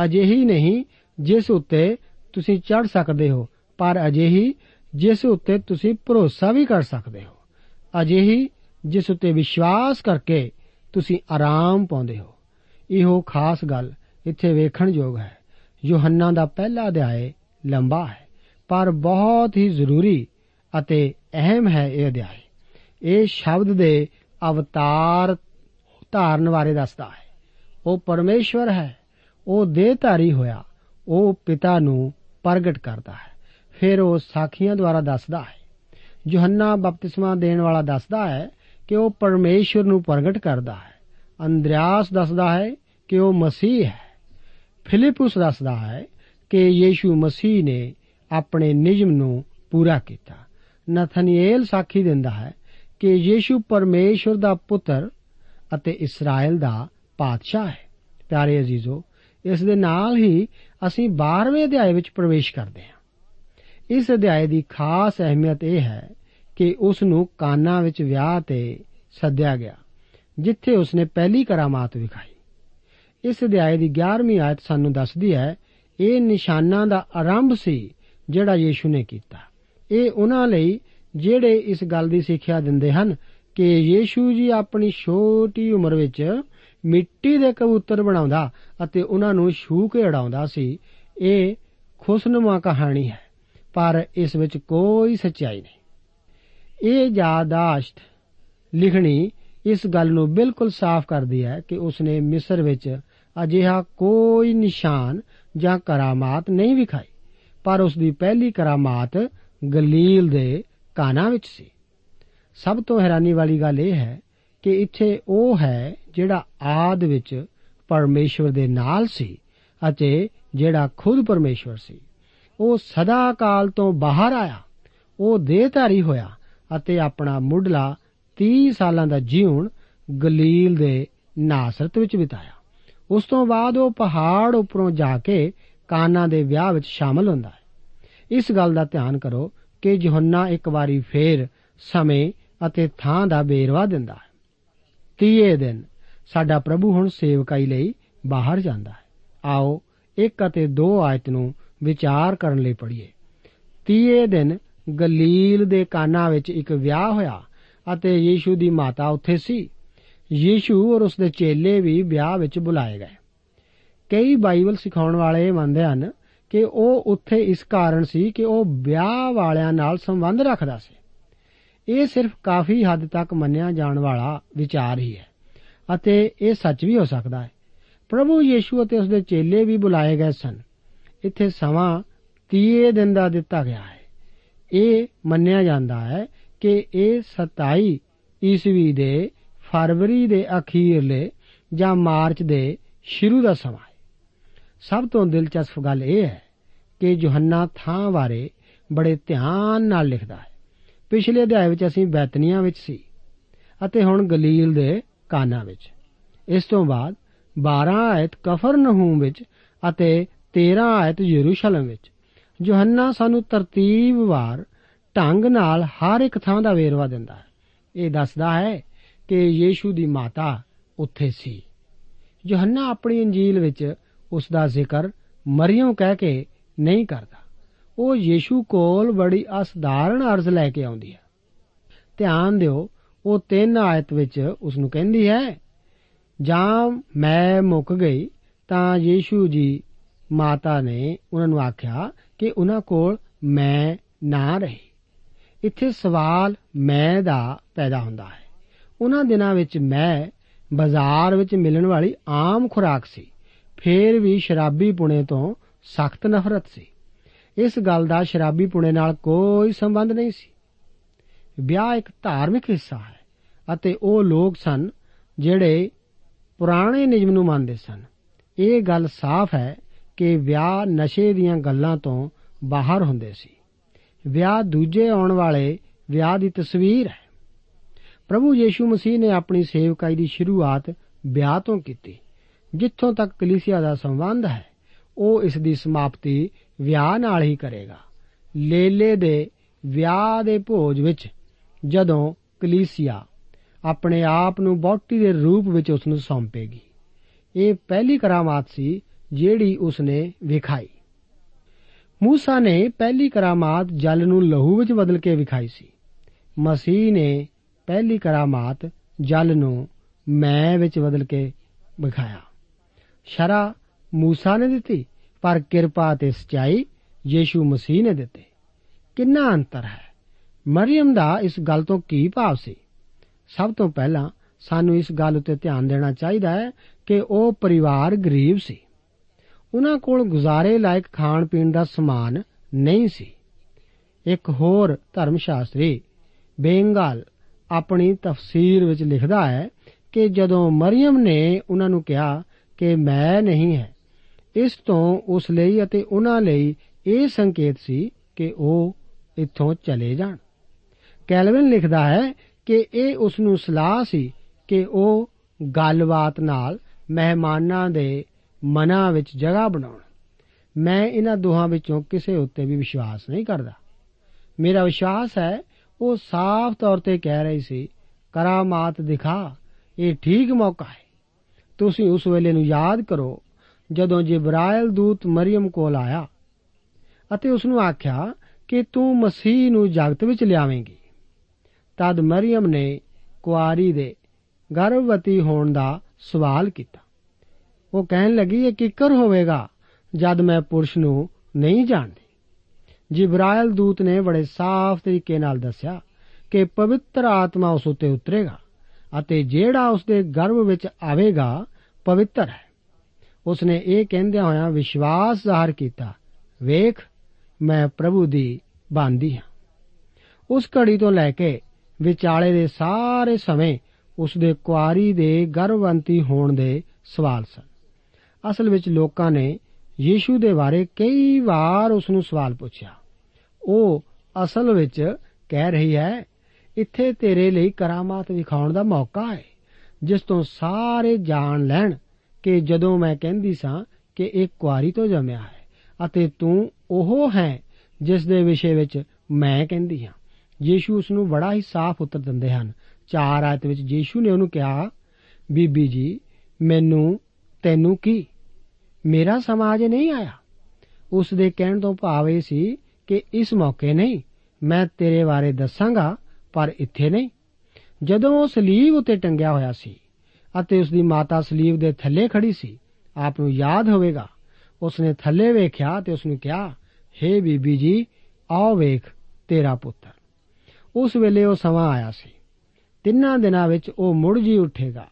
ਅਜਿਹੀ ਨਹੀਂ ਜਿਸ ਉੱਤੇ ਤੁਸੀਂ ਚੜ ਸਕਦੇ ਹੋ, ਪਰ ਅਜਿਹੀ ਜਿਸ ਉੱਤੇ ਤੁਸੀਂ ਭਰੋਸਾ ਵੀ ਕਰ ਸਕਦੇ ਹੋ। ਅਜਿਹੀ ਜਿਸ ਉੱਤੇ ਵਿਸ਼ਵਾਸ ਕਰਕੇ ਤੁਸੀਂ ਆਰਾਮ ਪਾਉਂਦੇ ਹੋ। ਇਹੋ ਖਾਸ ਗੱਲ ਇੱਥੇ ਵੇਖਣ ਯੋਗ ਹੈ। ਯੋਹੰਨਾ ਦਾ ਪਹਿਲਾ ਅਧਿਆਇ ਲੰਬਾ ਹੈ, ਪਰ ਬਹੁਤ ਹੀ ਜ਼ਰੂਰੀ ਅਤੇ ਅਹਿਮ ਹੈ ਇਹ ਅਧਿਆਇ। ਇਹ ਸ਼ਬਦ ਦੇ ਅਵਤਾਰ ਧਾਰਨ ਬਾਰੇ ਦੱਸਦਾ ਹੈ। ਉਹ ਪਰਮੇਸ਼ਵਰ ਹੈ, ਉਹ ਦੇਹਧਾਰੀ ਹੋਇਆ, ਉਹ ਪਿਤਾ ਨੂੰ ਪ੍ਰਗਟ ਕਰਦਾ ਹੈ। ਫਿਰ ਉਹ ਸਾਖੀਆਂ ਦੁਆਰਾ ਦੱਸਦਾ ਹੈ। ਯੋਹੰਨਾ ਬਪਤਿਸਮਾ ਦੇਣ ਵਾਲਾ ਦੱਸਦਾ ਹੈ ਕਿ ਉਹ ਪਰਮੇਸ਼ਵਰ ਨੂੰ ਪ੍ਰਗਟ ਕਰਦਾ ਹੈ। ਅੰਦਰਿਆਸ ਦੱਸਦਾ ਹੈ ਕਿ ਉਹ ਮਸੀਹ ਹੈ। ਫਿਲਿਪਸ ਦੱਸਦਾ ਹੈ ਕਿ ਯੀਸ਼ੂ ਮਸੀਹ ਨੇ ਆਪਣੇ ਨਿਯਮ ਨੂੰ ਪੂਰਾ ਕੀਤਾ। ਨਥਨੀਏਲ ਸਾਖੀ ਦਿੰਦਾ ਹੈ ਕਿ ਯੀਸ਼ੂ ਪਰਮੇਸ਼ਵਰ ਦਾ ਪੁੱਤਰ ਅਤੇ ਇਸਰਾਇਲ ਦਾ ਪਾਤਸ਼ਾਹ ਹੈ। ਪਿਆਰੇ ਅਜ਼ੀਜ਼ੋ, ਇਸ ਦੇ ਨਾਲ ਹੀ ਅਸੀਂ 12ਵੇਂ ਅਧਿਆਏ ਵਿੱਚ ਪ੍ਰਵੇਸ਼ ਕਰਦੇ ਹਾਂ। ਇਸ ਅਧਿਆਏ ਦੀ ਖਾਸ ਅਹਿਮੀਅਤ ਇਹ ਹੈ ਕਿ ਉਸ ਨੂੰ ਕਾਨਾ ਵਿੱਚ ਵਿਆਹ ਤੇ ਸੱਦਿਆ ਗਿਆ, ਜਿੱਥੇ ਉਸਨੇ ਪਹਿਲੀ ਕਰਾਮਾਤ ਵਿਖਾਈ ਇਸ ਅਧਿਆਏ ਦੀ 11ਵੀਂ ਆਇਤ ਸਾਨੂੰ ਦੱਸਦੀ ਹੈ, ਇਹ ਨਿਸ਼ਾਨਾਂ ਦਾ ਆਰੰਭ ਸੀ ਜਿਹੜਾ ਯੀਸ਼ੂ ਨੇ ਕੀਤਾ। ਇਹ ਉਹਨਾਂ ਲਈ ਜਿਹੜੇ ਇਸ ਗੱਲ ਦੀ ਸਿੱਖਿਆ ਦਿੰਦੇ ਹਨ ਕਿ ਯੀਸ਼ੂ ਜੀ ਆਪਣੀ ਛੋਟੀ ਉਮਰ ਵਿੱਚ ਮਿੱਟੀ ਦੇ ਕਬੂਤਰ ਬਣਾਉਂਦਾ ਅਤੇ ਉਹਨਾਂ ਨੂੰ ਛੂ ਕੇ ਉਡਾਉਂਦਾ ਸੀ, ਇਹ ਖੁਸ਼ਨੁਮਾ ਕਹਾਣੀ ਹੈ, ਪਰ ਇਸ ਵਿੱਚ ਕੋਈ ਸੱਚਾਈ ਨਹੀਂ। ਇਹ ਯਾਦਾਸ਼ਤ ਲਿਖਣੀ ਇਸ ਗੱਲ ਨੂੰ ਬਿਲਕੁਲ ਸਾਫ਼ ਕਰਦੀ ਹੈ ਕਿ ਉਸਨੇ ਮਿਸਰ ਵਿੱਚ ਅਜਿਹਾ ਕੋਈ ਨਿਸ਼ਾਨ ਜਾਂ ਕਰਾਮਾਤ ਨਹੀਂ ਵਿਖਾਈ, ਪਰ ਉਸ ਦੀ ਪਹਿਲੀ ਕਰਾਮਾਤ ਗਲੀਲ ਦੇ ਕਾਨਾ ਵਿੱਚ ਸੀ। ਸਭ ਤੋਂ ਹੈਰਾਨੀ ਵਾਲੀ ਗੱਲ ਇਹ ਹੈ ਕਿ ਇੱਥੇ ਉਹ ਹੈ ਜਿਹੜਾ ਆਦ ਵਿੱਚ ਪਰਮੇਸ਼ਵਰ ਦੇ ਨਾਲ ਸੀ ਅਤੇ ਜਿਹੜਾ ਖੁਦ ਪਰਮੇਸ਼ਵਰ ਸੀ। ਉਹ ਸਦਾ ਕਾਲ ਤੋਂ ਬਾਹਰ ਆਇਆ, ਉਹ ਦੇਹਧਾਰੀ ਹੋਇਆ ਅਤੇ ਆਪਣਾ ਮੁੱਢਲਾ 30 ਸਾਲਾਂ ਦਾ ਜੀਵਨ ਗਲੀਲ ਦੇ ਨਾਸਰਤ ਵਿੱਚ ਬਿਤਾਇਆ। ਉਸ ਤੋਂ ਬਾਅਦ ਉਹ ਪਹਾੜ ਉੱਪਰੋਂ ਜਾ ਕੇ ਕਾਨਾ ਦੇ ਵਿਆਹ ਵਿੱਚ ਸ਼ਾਮਲ ਹੁੰਦਾ ਹੈ। ਇਸ ਗੱਲ ਦਾ ਧਿਆਨ ਕਰੋ ਕਿ ਯੋਹੰਨਾ ਇੱਕ ਵਾਰੀ ਫੇਰ ਸਮੇਂ ਅਤੇ ਥਾਂ ਦਾ ਬੇਰਵਾ ਦਿੰਦਾ ਹੈ। ਤੀਏ ਦਿਨ ਸਾਡਾ ਪ੍ਰਭੂ ਹੁਣ ਸੇਵਕਾਈ ਲਈ ਬਾਹਰ ਜਾਂਦਾ ਹੈ। ਆਓ ਇੱਕ ਅਤੇ ਦੋ ਆਇਤ ਨੂੰ ਵਿਚਾਰ ਕਰਨ ਲਈ ਪੜ੍ਹੀਏ। ਤੀਏ ਦਿਨ ਗਲੀਲ ਦੇ ਕਾਨਾ ਵਿੱਚ ਇੱਕ ਵਿਆਹ ਹੋਇਆ ਅਤੇ ਯੀਸ਼ੂ ਦੀ ਮਾਤਾ ਉੱਥੇ ਸੀ। ਯੀਸ਼ੂ ਔਰ ਉਸ ਦੇ ਚੇਲੇ ਵੀ ਵਿਆਹ ਵਿੱਚ ਬੁਲਾਏ ਗਏ। ਕਈ ਬਾਈਬਲ ਸਿਖਾਉਣ ਵਾਲੇ ਮੰਨਦੇ ਹਨ ਕਿ ਉਹ ਉੱਥੇ ਇਸ ਕਾਰਨ ਸੀ ਕਿ ਉਹ ਵਿਆਹ ਵਾਲਿਆਂ ਨਾਲ ਸੰਬੰਧ ਰੱਖਦਾ ਸੀ। ਇਹ ਸਿਰਫ ਕਾਫੀ ਹੱਦ ਤੱਕ ਮੰਨਿਆ ਜਾਣ ਵਾਲਾ ਵਿਚਾਰ ਹੀ ਹੈ ਅਤੇ ਇਹ ਸੱਚ ਵੀ ਹੋ ਸਕਦਾ ਹੈ। ਪ੍ਰਭੂ ਯੀਸ਼ੂ ਅਤੇ ਉਸ ਦੇ ਚੇਲੇ ਵੀ ਬੁਲਾਏ ਗਏ ਸਨ। ਇੱਥੇ ਸਮਾਂ 30 ਦਿਨ ਦਾ ਦਿੱਤਾ ਗਿਆ ਹੈ। ਇਹ ਮੰਨਿਆ ਜਾਂਦਾ ਹੈ ਕਿ ਇਹ 27 ਈਸਵੀ ਦੇ ਫਰਵਰੀ ਦੇ ਅਖੀਰਲੇ ਜਾਂ ਮਾਰਚ ਦੇ ਸ਼ੁਰੂ ਦਾ ਸਮਾਂ ਹੈ। ਸਭ ਤੋਂ ਦਿਲਚਸਪ ਗੱਲ ਇਹ ਹੈ ਕਿ ਯੋਹੰਨਾ ਥਾਂ ਬਾਰੇ ਬੜੇ ਧਿਆਨ ਨਾਲ ਲਿਖਦਾ ਹੈ। ਪਿਛਲੇ ਅਧਿਆਇ ਵਿੱਚ ਅਸੀਂ ਬੈਤਨੀਆਂ ਵਿੱਚ ਸੀ ਅਤੇ ਹੁਣ ਗਲੀਲ ਦੇ ਕਾਨਾ ਵਿੱਚ। ਇਸ ਤੋਂ ਬਾਅਦ 12 ਆਇਤ ਕਫਰਨਹੂਮ ਵਿੱਚ ਅਤੇ 13 ਆਇਤ ਯਰੂਸ਼ਲਮ ਵਿੱਚ। ਯੋਹੰਨਾ ਸਾਨੂੰ ਤਰਤੀਬਵਾਰ ਢੰਗ ਨਾਲ ਹਰ ਇੱਕ ਥਾਂ ਦਾ ਵੇਰਵਾ ਦਿੰਦਾ ਹੈ। ਇਹ ਦੱਸਦਾ ਹੈ ਕਿ ਯੀਸ਼ੂ ਦੀ ਮਾਤਾ ਉੱਥੇ ਸੀ। ਯੋਹੰਨਾ ਆਪਣੀ ਇੰਜੀਲ ਵਿੱਚ ਉਸ ਦਾ ਜ਼ਿਕਰ ਮਰੀਮ ਕਹਿ ਕੇ ਨਹੀਂ ਕਰਦਾ। ਉਹ ਯੀਸ਼ੂ ਕੋਲ ਬੜੀ ਅਸਧਾਰਨ ਅਰਜ਼ ਲੈ ਕੇ ਆਉਂਦੀ ਹੈ। ਧਿਆਨ ਦਿਓ, ਉਹ ਤਿੰਨ ਆਇਤ ਵਿੱਚ ਉਸ ਨੂੰ ਕਹਿੰਦੀ ਹੈ, ਜਾਂ ਮੈਂ ਮੁੱਕ ਗਈ ਤਾਂ ਯੀਸ਼ੂ ਜੀ ਮਾਤਾ ਨੇ ਉਹਨਾਂ ਨੂੰ ਆਖਿਆ ਕਿ ਉਹਨਾਂ ਕੋਲ ਮੈਂ ਨਾ ਰਹੀ। ਇੱਥੇ ਸਵਾਲ ਮੈਂ ਦਾ ਪੈਦਾ ਹੁੰਦਾ ਹੈ। ਉਹਨਾਂ ਦਿਨਾਂ ਵਿੱਚ ਮੈਂ ਬਾਜ਼ਾਰ ਵਿੱਚ ਮਿਲਣ ਵਾਲੀ ਆਮ ਖੁਰਾਕ ਸੀ। ਫੇਰ ਵੀ ਸ਼ਰਾਬੀ ਪੁਣੇ ਤੋਂ ਸਖਤ ਨਫ਼ਰਤ ਸੀ। ਇਸ ਗੱਲ ਦਾ ਸ਼ਰਾਬੀ ਪੁਣੇ ਨਾਲ ਕੋਈ ਸੰਬੰਧ ਨਹੀਂ ਸੀ। ਵਿਆਹ ਇੱਕ ਧਾਰਮਿਕ ਹਿੱਸਾ ਹੈ ਅਤੇ ਉਹ ਲੋਕ ਸਨ ਜਿਹੜੇ ਪੁਰਾਣੇ ਨਿਯਮ ਨੂੰ ਮੰਨਦੇ ਸਨ। ਇਹ ਗੱਲ ਸਾਫ਼ ਹੈ ਕਿ ਵਿਆਹ ਨਸ਼ੇ ਦੀਆਂ ਗੱਲਾਂ ਤੋਂ ਬਾਹਰ ਹੁੰਦੇ ਸੀ। ਵਿਆਹ ਦੂਜੇ ਆਉਣ ਵਾਲੇ ਵਿਆਹ ਦੀ ਤਸਵੀਰ ਹੈ। ਪ੍ਰਭੂ ਯੀਸ਼ੂ ਮਸੀਹ ਨੇ ਆਪਣੀ ਸੇਵਕਾਈ ਦੀ ਸ਼ੁਰੂਆਤ ਵਿਆਹ ਤੋਂ ਕੀਤੀ, ਜਿੱਥੋਂ ਤੱਕ ਕਲੀਸਿਆ ਦਾ ਸੰਬੰਧ ਹੈ। ਉਹ ਇਸ ਦੀ ਸਮਾਪਤੀ ਵਿਆਹ ਨਾਲ ਹੀ ਕਰੇਗਾ। ਲੇਲੇ ਦੇ ਵਿਆਹ ਦੇ ਭੋਜ ਵਿੱਚ ਜਦੋਂ ਕਲੀਸਿਆ ਆਪਣੇ ਆਪ ਨੂੰ ਬੋਟੀ ਦੇ ਰੂਪ ਵਿੱਚ ਉਸ ਨੂੰ ਸੌਂਪੇਗੀ। ਇਹ ਪਹਿਲੀ ਕਰਾਮਾਤ ਸੀ ਜਿਹੜੀ ਉਸਨੇ ਵਿਖਾਈ। ਮੂਸਾ ਨੇ ਪਹਿਲੀ ਕਰਾਮਾਤ ਜਲ ਨੂੰ ਲਹੂ ਵਿੱਚ ਬਦਲ ਕੇ ਵਿਖਾਈ ਸੀ। ਮਸੀਹ ਨੇ ਪਹਿਲੀ ਕਰਾਮਾਤ ਜਲ ਨੂੰ ਮੈਂ ਵਿੱਚ ਬਦਲ ਕੇ ਵਿਖਾਇਆ। ਸ਼ਰਾ ਮੂਸਾ ਨੇ ਦਿੱਤੀ, ਪਰ ਕਿਰਪਾ ਤੇ ਸਚਾਈ ਯੀਸ਼ੂ ਮਸੀਹ ਨੇ ਦਿੱਤੇ। ਕਿੰਨਾ ਅੰਤਰ ਹੈ। ਮਰੀਮ ਦਾ ਇਸ ਗੱਲ ਤੋਂ ਕੀ ਭਾਵ ਸੀ? ਸਭ ਤੋਂ ਪਹਿਲਾਂ ਸਾਨੂੰ ਇਸ ਗੱਲ ਉੱਤੇ ਧਿਆਨ ਦੇਣਾ ਚਾਹੀਦਾ ਹੈ ਕਿ ਉਹ ਪਰਿਵਾਰ ਗਰੀਬ ਸੀ। ਉਹਨਾਂ ਕੋਲ ਗੁਜ਼ਾਰੇ ਲਾਇਕ ਖਾਣ ਪੀਣ ਦਾ ਸਮਾਨ ਨਹੀਂ ਸੀ। ਇੱਕ ਹੋਰ ਧਰਮ ਸ਼ਾਸਤਰੀ ਬੇਂਗਾਲ, ਆਪਣੀ ਤਫਸੀਰ ਵਿੱਚ ਲਿਖਦਾ ਹੈ ਕਿ ਜਦੋਂ ਮਰੀਮ ਨੇ ਉਹਨਾਂ ਨੂੰ ਕਿਹਾ ਕਿ ਮੈਂ ਨਹੀਂ ਹੈ, ਇਸ ਤੋਂ ਉਸ ਲਈ ਅਤੇ ਉਹਨਾਂ ਲਈ ਇਹ ਸੰਕੇਤ ਸੀ ਕਿ ਉਹ ਇੱਥੋਂ ਚਲੇ ਜਾਣ। ਕੈਲਵਿਨ ਲਿਖਦਾ ਹੈ ਕਿ ਇਹ ਉਸ ਨੂੰ ਸਲਾਹ ਸੀ ਕਿ ਉਹ ਗੱਲਬਾਤ ਨਾਲ ਮਹਿਮਾਨਾਂ ਦੇ ਮਨਾਂ ਵਿੱਚ ਜਗ੍ਹਾ ਬਣਾਉਣ। ਮੈਂ ਇਹਨਾਂ ਦੋਹਾਂ ਵਿੱਚੋਂ ਕਿਸੇ ਉੱਤੇ ਵੀ ਵਿਸ਼ਵਾਸ ਨਹੀਂ ਕਰਦਾ। ਮੇਰਾ ਵਿਸ਼ਵਾਸ ਹੈ, ਉਹ ਸਾਫ਼ ਤੌਰ ਤੇ ਕਹਿ ਰਹੀ ਸੀ, ਕਰਾਮਾਤ ਦਿਖਾ, ਇਹ ਠੀਕ ਮੌਕਾ ਹੈ। ਤੁਸੀਂ ਉਸ ਵੇਲੇ ਨੂੰ ਯਾਦ ਕਰੋ, ਜਦੋਂ ਜਿਬਰਾਇਲ ਦੂਤ ਮਰੀਮ ਕੋਲ ਆਇਆ ਅਤੇ ਉਸ ਨੂੰ ਆਖਿਆ ਕਿ ਤੂੰ ਮਸੀਹ ਨੂੰ ਜਗਤ ਵਿੱਚ ਲਿਆਵੇਂਗੀ। ਤਦ ਮਰੀਮ ਨੇ ਕੁਆਰੀ ਦੇ ਗਰਭਵਤੀ ਹੋਣ ਦਾ ਸਵਾਲ ਕੀਤਾ। ਉਹ ਕਹਿਣ ਲੱਗੀ, ਇਹ ਕਿੱਕਰ ਹੋਵੇਗਾ? ਜਦ ਮੈਂ ਪੁਰਸ਼ ਨੂੰ ਨਹੀਂ ਜਾਣਦੀ। ਜਿਬਰਾਇਲ ਦੂਤ ਨੇ ਬੜੇ ਸਾਫ਼ ਤਰੀਕੇ ਨਾਲ ਦੱਸਿਆ ਕਿ ਪਵਿੱਤਰ ਆਤਮਾ ਉਸ ਉੱਤੇ ਉਤਰੇਗਾ ਅਤੇ ਜਿਹੜਾ ਉਸ ਦੇ ਗਰਭ ਵਿੱਚ ਆਵੇਗਾ, ਪਵਿੱਤਰ ਹੈ। ਉਸ ਨੇ ਇਹ ਕਹਿੰਦਿਆਂ ਹੋਇਆਂ ਵਿਸ਼ਵਾਸ ਜ਼ਾਹਰ ਕੀਤਾ, ਵੇਖ, ਮੈਂ ਪ੍ਰਭੂ ਦੀ ਬਾਂਦੀ ਹਾਂ। ਉਸ ਘੜੀ ਤੋਂ ਲੈ ਕੇ ਵਿਚਾਲੇ ਦੇ ਸਾਰੇ ਸਮੇਂ ਉਸ ਦੇ ਕੁਆਰੀ ਦੇ ਗਰਭਵੰਤੀ ਹੋਣ ਦੇ ਸਵਾਲ ਸਨ। ਅਸਲ ਵਿੱਚ ਲੋਕਾਂ ਨੇ ਯੀਸ਼ੂ ਦੇ ਬਾਰੇ ਕਈ ਵਾਰ ਉਸ ਨੂੰ ਸਵਾਲ ਪੁੱਛਿਆ। ਉਹ ਅਸਲ ਵਿੱਚ ਕਹਿ ਰਹੀ ਹੈ, ਇੱਥੇ ਤੇਰੇ ਲਈ ਕਰਾਮਾਤ ਵਿਖਾਉਣ ਦਾ ਮੌਕਾ ਹੈ, ਜਿਸ ਤੋਂ ਸਾਰੇ ਜਾਣ ਲੈਣ ਕਿ ਜਦੋਂ ਮੈਂ ਕਹਿੰਦੀ ਸਾਂ ਕਿ ਇਹ ਕੁਆਰੀ ਤੋਂ ਜੰਮਿਆ ਹੈ ਅਤੇ ਤੂੰ ਉਹ ਹੈ ਜਿਸ ਦੇ ਵਿਸ਼ੇ ਵਿੱਚ ਮੈਂ ਕਹਿੰਦੀ ਹਾਂ। ਯੀਸ਼ੂ ਉਸ ਨੂੰ ਬੜਾ ਹੀ ਸਾਫ਼ ਉੱਤਰ ਦਿੰਦੇ ਹਨ। ਚਾਰ ਆਇਤ ਵਿੱਚ ਯੀਸ਼ੂ ਨੇ ਉਹਨੂੰ ਕਿਹਾ, ਬੀਬੀ ਜੀ, ਮੈਨੂੰ, ਤੈਨੂੰ ਕੀ? ਮੇਰਾ ਸਮਾਜ ਨਹੀਂ ਆਇਆ। ਉਸ ਦੇ ਕਹਿਣ ਤੋਂ ਭਾਵ ਇਹ ਸੀ ਕਿ ਇਸ ਮੌਕੇ ਨਹੀਂ, ਮੈਂ ਤੇਰੇ ਬਾਰੇ ਦੱਸਾਂਗਾ, ਪਰ ਇੱਥੇ ਨਹੀਂ। ਜਦੋਂ ਉਹ ਸਲੀਬ ਉੱਤੇ ਟੰਗਿਆ ਹੋਇਆ ਸੀ ਅਤੇ ਉਸ ਦੀ ਮਾਤਾ ਸਲੀਬ ਦੇ ਥੱਲੇ ਖੜੀ ਸੀ, ਆਪ ਨੂੰ ਯਾਦ ਹੋਵੇਗਾ। ਉਸ ਨੇ ਥੱਲੇ ਵੇਖਿਆ ਤੇ ਉਸ ਨੂੰ ਕਿਹਾ हे ਬੀਬੀ ਜੀ, ਆਓ ਵੇਖ ਤੇਰਾ ਪੁੱਤਰ। ਉਸ ਵੇਲੇ ਉਹ ਸਮਾਂ ਆਇਆ ਸੀ। ਤਿੰਨਾਂ ਦਿਨਾਂ ਵਿੱਚ ਉਹ ਮੁੜ ਜੀ ਉੱਠੇਗਾ।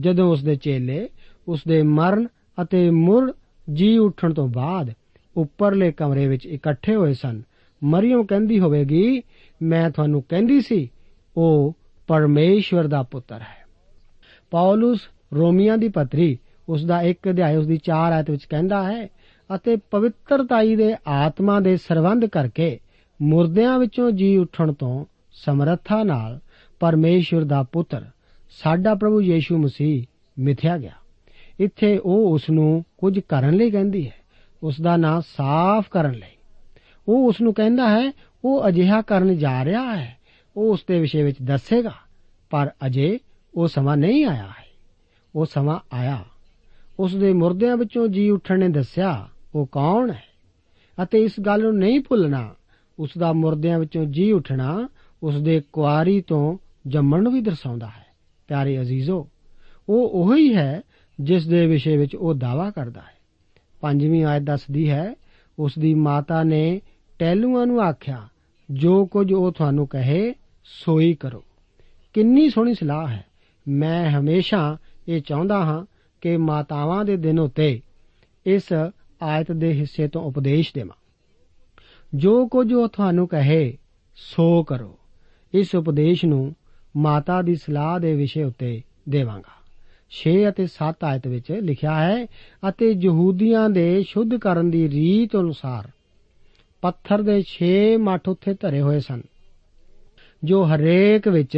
ਜਦੋਂ ਉਸ ਦੇ ਚੇਲੇ ਉਸ ਦੇ ਮਰਨ ਅਤੇ ਮੁੜ ਜੀ ਉੱਠਣ ਤੋਂ ਬਾਅਦ ਉੱਪਰਲੇ ਕਮਰੇ ਵਿੱਚ ਇਕੱਠੇ ਹੋਏ ਸਨ। ਮਰੀਮ ਕਹਿੰਦੀ ਹੋਵੇਗੀ, ਮੈਂ ਤੁਹਾਨੂੰ ਕਹਿੰਦੀ ਸੀ, ਉਹ ਪਰਮੇਸ਼ਵਰ ਦਾ ਪੁੱਤਰ ਹੈ। ਪੌਲਸ ਰੋਮੀਆਂ ਦੀ ਪਤਰੀ ਉਸ ਦਾ ਇੱਕ ਅਧਿਆਇ ਉਸ ਦੀ 4 ਆਇਤ ਵਿੱਚ ਕਹਿੰਦਾ ਹੈ, ਅਤੇ ਪਵਿੱਤਰਤਾਈ ਦੇ ਆਤਮਾ ਦੇ ਸਰਬੰਧ ਕਰਕੇ ਮੁਰਦਿਆਂ ਵਿੱਚੋਂ ਜੀ ਉੱਠਣ ਤੋਂ ਸਮਰੱਥਾ ਨਾਲ ਪਰਮੇਸ਼ਵਰ ਦਾ ਪੁੱਤਰ ਸਾਡਾ ਪ੍ਰਭੂ ਯੀਸ਼ੂ ਮਸੀਹ ਮਿਥਿਆ ਗਿਆ। ਇੱਥੇ ਉਹ ਉਸ ਨੂੰ ਕੁਝ ਕਰਨ ਲਈ ਕਹਿੰਦੀ ਹੈ। ਉਸ ਦਾ ਨਾਂ ਸਾਫ਼ ਕਰਨ ਲਈ। ਉਹ ਉਸ ਨੂੰ ਕਹਿੰਦਾ ਹੈ, ਉਹ ਅਜਿਹਾ ਕਰਨ ਜਾ ਰਿਹਾ ਹੈ। ਉਹ ਉਸ ਦੇ ਵਿਸ਼ੇ ਵਿੱਚ ਦੱਸੇਗਾ, ਪਰ ਅਜੇ ਉਹ ਸਮਾਂ ਨਹੀਂ ਆਇਆ ਹੈ। ਉਹ ਸਮਾਂ ਆਇਆ। ਉਸ ਦੇ ਮੁਰਦਿਆਂ ਵਿੱਚੋਂ ਜੀ ਉੱਠਣ ਨੇ ਦੱਸਿਆ, ਉਹ ਕੌਣ ਹੈ? ਅਤੇ ਇਸ ਗੱਲ ਨੂੰ ਨਹੀਂ ਭੁੱਲਣਾ, ਉਸ ਦਾ ਮੁਰਦਿਆਂ ਵਿੱਚੋਂ ਜੀ ਉੱਠਣਾ ਉਸ ਦੇ ਕੁਆਰੀ ਤੋਂ ਜੰਮਣ ਨੂੰ ਵੀ ਦਰਸਾਉਂਦਾ ਹੈ। ਪਿਆਰੇ ਅਜ਼ੀਜ਼ੋ, ਉਹ ਉਹੀ ਹੈ ਜਿਸ ਦੇ ਵਿਸ਼ੇ ਵਿੱਚ ਉਹ ਦਾਵਾ ਕਰਦਾ ਹੈ। ਪੰਜਵੀਂ ਆਇਤ ਦੱਸਦੀ ਹੈ, ਉਸ ਦੀ ਮਾਤਾ ਨੇ ਟੈਲੂਆਂ ਨੂੰ ਆਖਿਆ, ਜੋ ਕੁਝ ਉਹ ਤੁਹਾਨੂੰ ਕਹੇ, ਸੋਈ ਕਰੋ। ਕਿੰਨੀ ਸੋਹਣੀ ਸਲਾਹ ਹੈ। ਮੈਂ ਹਮੇਸ਼ਾ ਇਹ ਚਾਹੁੰਦਾ ਹਾਂ ਕਿ ਮਾਤਾਵਾਂ ਦੇ ਦਿਨ ਉਤੇ ਇਸ ਆਇਤ ਦੇ ਹਿੱਸੇ ਤੋਂ ਉਪਦੇਸ਼ ਦੇਵਾਂ। ਜੋ ਕੁਝ ਉਹ ਤੁਹਾਨੂੰ ਕਹੇ, ਸੋ ਕਰੋ। ਇਸ ਉਪਦੇਸ਼ ਨੂੰ ਮਾਤਾ ਦੀ ਸਲਾਹ ਦੇ ਵਿਸ਼ੇ ਉੱਤੇ ਦੇਵਾਂਗਾ। 6 ਅਤੇ 7 ਆਇਤ ਵਿੱਚ ਲਿਖਿਆ ਹੈ, ਅਤੇ ਯਹੂਦੀਆਂ ਦੇ ਸ਼ੁੱਧ ਕਰਨ ਦੀ ਰੀਤ ਅਨੁਸਾਰ ਪੱਥਰ ਦੇ 6 ਮੱਠ ਉੱਥੇ ਧਰੇ ਹੋਏ ਸਨ, ਜੋ ਹਰੇਕ ਵਿੱਚ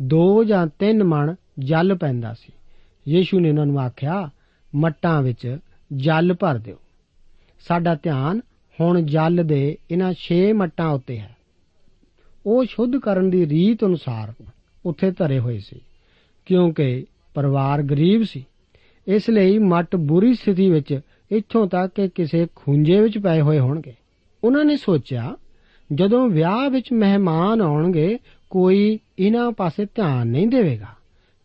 2 ਜਾਂ 3 ਮਣ ਜਲ ਪੈਂਦਾ ਸੀ। ਯੀਸ਼ੂ ਨੇ ਉਹਨਾਂ ਨੂੰ ਆਖਿਆ, ਮੱਟਾਂ ਵਿੱਚ ਜਲ ਭਰ ਦਿਓ। ਸਾਡਾ ਧਿਆਨ ਹੁਣ ਜਲ ਦੇ ਇਹਨਾਂ 6 ਮੱਟਾਂ ਉੱਤੇ ਹੈ। ਉਹ ਸ਼ੁੱਧ ਕਰਨ ਦੀ ਰੀਤ ਅਨੁਸਾਰ ਉੱਥੇ ਧਰੇ ਹੋਏ ਸੀ, ਕਿਉਂਕਿ ਪਰਿਵਾਰ ਗਰੀਬ ਸੀ। ਇਸ ਲਈ ਮੱਟ ਬੁਰੀ ਸਥਿਤੀ ਵਿੱਚ ਇੱਥੋਂ ਤੱਕ ਕਿ ਕਿਸੇ ਖੁੰਝੇ ਵਿੱਚ ਪਏ ਹੋਏ ਹੋਣਗੇ। ਉਹਨਾਂ ਨੇ ਸੋਚਿਆ, ਜਦੋਂ ਵਿਆਹ ਵਿੱਚ ਮਹਿਮਾਨ ਆਉਣਗੇ, ਕੋਈ ਇਹਨਾਂ ਪਾਸੇ ਧਿਆਨ ਨਹੀਂ ਦੇਵੇਗਾ।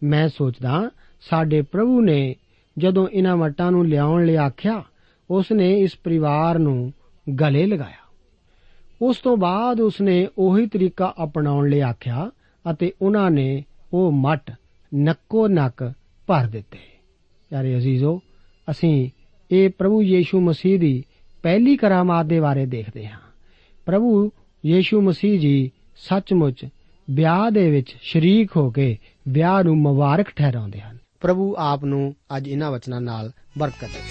ਮੈਂ ਸੋਚਦਾ, ਸਾਡੇ ਪ੍ਰਭੂ ਨੇ ਜਦੋਂ ਇਹਨਾਂ ਮੱਟਾਂ ਨੂੰ ਲਿਆਉਣ ਲਈ ਆਖਿਆ ਉਸ ਨੇ ਇਸ ਪਰਿਵਾਰ ਨੂੰ ਗਲੇ ਲਗਾਇਆ। ਉਸ ਤੋਂ ਬਾਅਦ ਉਸ ਨੇ ਉਹੀ ਤਰੀਕਾ ਅਪਣਾਉਣ ਲਈ ਆਖਿਆ ਅਤੇ ਉਹਨਾਂ ਨੇ ਉਹ ਮੱਟ ਨੱਕੋ ਨੱਕ ਭਰ ਦਿੱਤੇ। ਯਾਰੇ ਅਜ਼ੀਜ਼ੋ, ਅਸੀਂ ਇਹ ਪ੍ਰਭੂ ਯੀਸ਼ੂ ਮਸੀਹ ਦੀ ਪਹਿਲੀ ਕਰਾਮਾਤ ਦੇ ਬਾਰੇ ਦੇਖਦੇ ਹਾਂ। ਪ੍ਰਭੂ ਯੀਸ਼ੂ ਮਸੀਹ ਜੀ ਸੱਚਮੁੱਚ ਵਿਆਹ ਦੇ ਵਿੱਚ ਸ਼ਰੀਕ ਹੋ ਕੇ ਵਿਆਹ ਨੂੰ ਮੁਬਾਰਕ ਠਹਿਰਾਉਂਦੇ ਹਨ। ਪ੍ਰਭੂ ਆਪ ਨੂੰ ਅੱਜ ਇਹਨਾਂ ਵਚਨਾਂ ਨਾਲ ਬਰਕਤ ਦੇ।